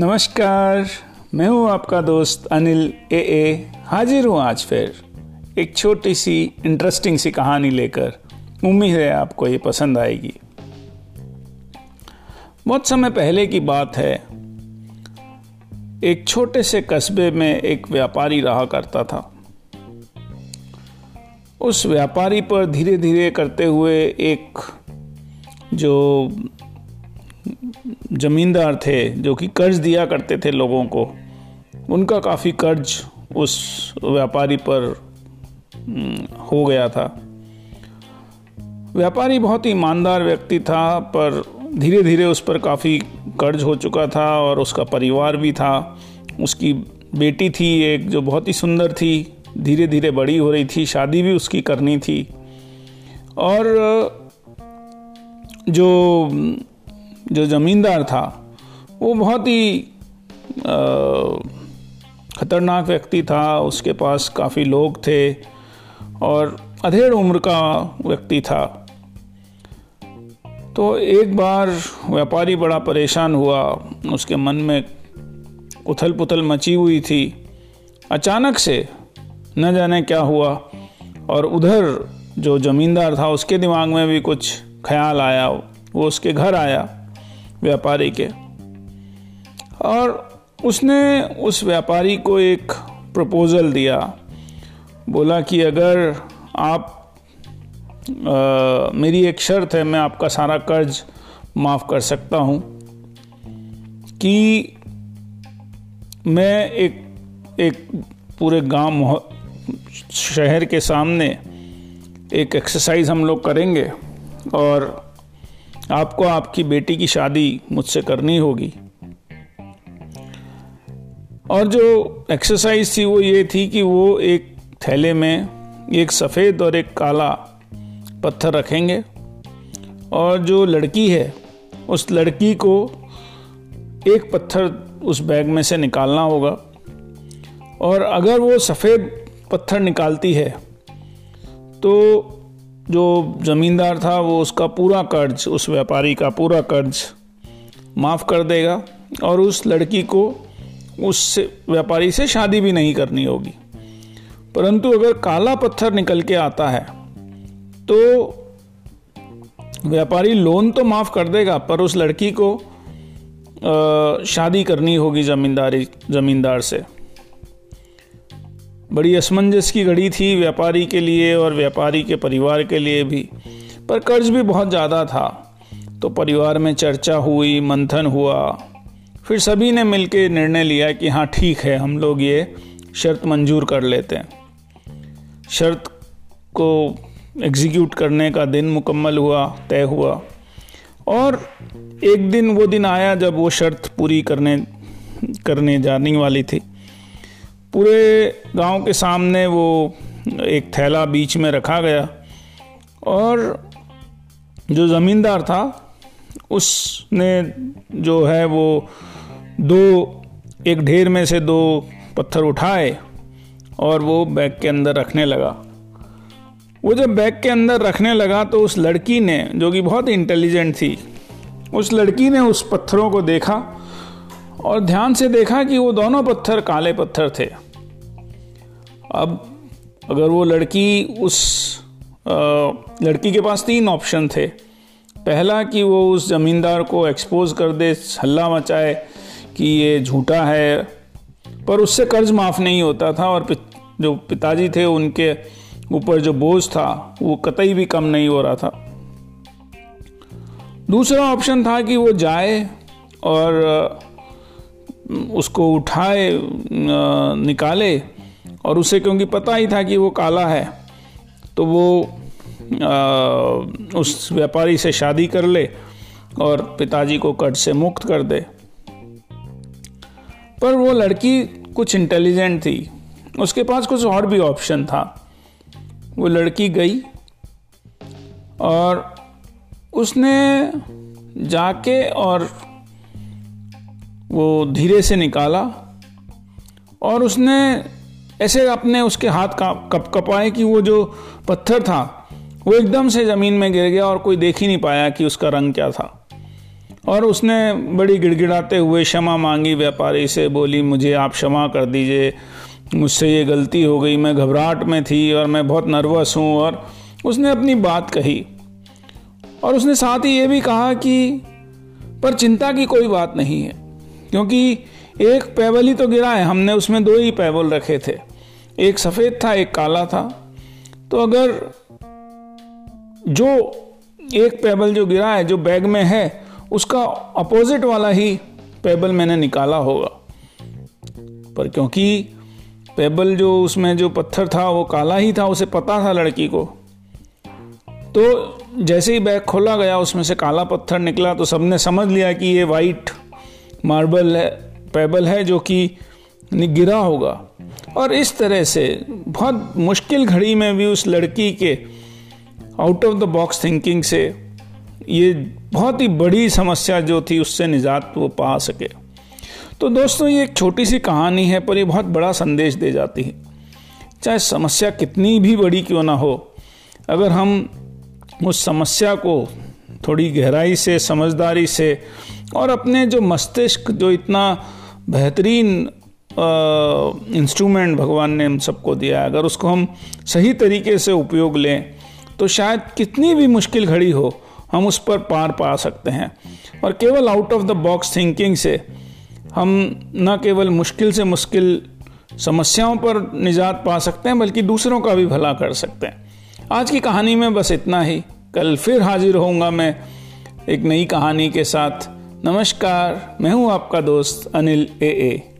नमस्कार, मैं हूँ आपका दोस्त अनिल ए ए। हाजिर हूँ आज फिर। एक छोटी सी इंटरेस्टिंग सी कहानी लेकर। उम्मीद है आपको ये पसंद आएगी। बहुत समय पहले की बात है। एक छोटे से कस्बे में एक व्यापारी रहा करता था। उस व्यापारी पर धीरे धीरे करते हुए एक जो जमींदार थे जो कि कर्ज दिया करते थे लोगों को उनका काफ़ी कर्ज उस व्यापारी पर हम्म, हो गया था। व्यापारी बहुत ही ईमानदार व्यक्ति था पर धीरे धीरे उस पर काफ़ी कर्ज हो चुका था और उसका परिवार भी था। उसकी बेटी थी एक जो बहुत ही सुंदर थी धीरे धीरे बड़ी हो रही थी शादी भी उसकी करनी थी। और जो जो ज़मींदार था, वो बहुत ही ख़तरनाक व्यक्ति था। उसके पास काफ़ी लोग थे और अधेड़ उम्र का व्यक्ति था। तो एक बार व्यापारी बड़ा परेशान हुआ। उसके मन में उथल पुथल मची हुई थी। अचानक से न जाने क्या हुआ और उधर जो ज़मींदार था, उसके दिमाग में भी कुछ ख्याल आया। वो उसके घर आया। व्यापारी के। और उसने उस व्यापारी को एक प्रपोज़ल दिया। बोला कि अगर आप आ, मेरी एक शर्त है मैं आपका सारा कर्ज माफ़ कर सकता हूँ कि मैं एक एक पूरे गाँव शहर के सामने एक एक्सरसाइज हम लोग करेंगे और आपको आपकी बेटी की शादी मुझसे करनी होगी। और जो एक्सरसाइज थी वो ये थी कि वो एक थैले में एक सफ़ेद और एक काला पत्थर रखेंगे। और जो लड़की है, उस लड़की को एक पत्थर उस बैग में से निकालना होगा। और अगर वो सफ़ेद पत्थर निकालती है तो जो ज़मींदार था, वो उसका पूरा कर्ज, उस व्यापारी का पूरा कर्ज माफ़ कर देगा और उस लड़की को उस व्यापारी से शादी भी नहीं करनी होगी। परंतु अगर काला पत्थर निकल के आता है तो व्यापारी लोन तो माफ़ कर देगा, पर उस लड़की को शादी करनी होगी ज़मींदारी, ज़मींदार से। बड़ी असमंजस की घड़ी थी व्यापारी के लिए और व्यापारी के परिवार के लिए भी। पर कर्ज भी बहुत ज़्यादा था। तो परिवार में चर्चा हुई, मंथन हुआ। फिर सभी ने मिलकर निर्णय लिया कि हाँ ठीक है, हम लोग ये शर्त मंजूर कर लेते हैं। शर्त को एग्जीक्यूट करने का दिन मुकम्मल हुआ, तय हुआ। और एक दिन, वो दिन आया जब वो शर्त पूरी करने करने जाने वाली थी। पूरे गाँव के सामने वो एक थैला बीच में रखा गया और जो ज़मींदार था, उसने जो है वो दो, एक ढेर में से दो पत्थर उठाए और वो बैग के अंदर रखने लगा। वो जब बैग के अंदर रखने लगा तो उस लड़की ने, जो कि बहुत इंटेलिजेंट थी, उस लड़की ने उस पत्थरों को देखा और ध्यान से देखा कि वो दोनों पत्थर काले पत्थर थे। अब अगर वो लड़की उस आ, लड़की के पास तीन ऑप्शन थे। पहला कि वो उस ज़मींदार को एक्सपोज कर दे हल्ला मचाए कि ये झूठा है पर उससे कर्ज माफ़ नहीं होता था और जो पिताजी थे उनके ऊपर जो बोझ था वो कतई भी कम नहीं हो रहा था। दूसरा ऑप्शन था कि वो जाए और उसको उठाए निकाले, और उसे क्योंकि पता ही था कि वो काला है तो वो उस व्यापारी से शादी कर ले और पिताजी को कर्ज से मुक्त कर दे। पर वो लड़की कुछ इंटेलिजेंट थी। उसके पास कुछ और भी ऑप्शन था। वो लड़की गई और उसने जाके और वो धीरे से निकाला और उसने ऐसे अपने उसके हाथ का कप कपाए कि वो जो पत्थर था, वो एकदम से ज़मीन में गिर गया और कोई देख ही नहीं पाया कि उसका रंग क्या था। और उसने बड़ी गिड़गिड़ाते हुए क्षमा मांगी व्यापारी से, बोली, मुझे आप क्षमा कर दीजिए, मुझसे ये गलती हो गई, मैं घबराहट में थी और मैं बहुत नर्वस हूँ। और उसने अपनी बात कही। और उसने साथ ही ये भी कहा कि, पर चिंता की कोई बात नहीं है। क्योंकि एक पैबल ही तो गिरा है, हमने उसमें दो ही पैबल रखे थे। एक सफ़ेद था, एक काला था। तो अगर जो एक पैबल जो गिरा है, जो बैग में है, उसका अपोजिट वाला ही पैबल मैंने निकाला होगा। पर क्योंकि पेबल जो उसमें जो पत्थर था, वो काला ही था, उसे पता था लड़की को। तो जैसे ही बैग खोला गया, उसमें से काला पत्थर निकला तो सबने समझ लिया कि ये वाइट मार्बल है, पेबल है जो कि गिरा होगा। और इस तरह से बहुत मुश्किल घड़ी में भी उस लड़की के out of the box thinking से ये बहुत ही बड़ी समस्या जो थी उससे निजात वो पा सके। तो दोस्तों, ये एक छोटी सी कहानी है, पर ये बहुत बड़ा संदेश दे जाती है। चाहे समस्या कितनी भी बड़ी क्यों ना हो, अगर हम उस समस्या को थोड़ी गहराई से, समझदारी से और अपने जो मस्तिष्क, जो इतना बेहतरीन इंस्ट्रूमेंट भगवान ने हम सबको दिया अगर उसको हम सही तरीके से उपयोग लें तो शायद कितनी भी मुश्किल घड़ी हो, हम उस पर पार पा सकते हैं। और केवल out of the box thinking से हम न केवल मुश्किल से मुश्किल समस्याओं पर निजात पा सकते हैं, बल्कि दूसरों का भी भला कर सकते हैं। आज की कहानी में बस इतना ही। कल फिर हाजिर होऊँगा मैं एक नई कहानी के साथ। नमस्कार, मैं हूँ आपका दोस्त अनिल ए ए।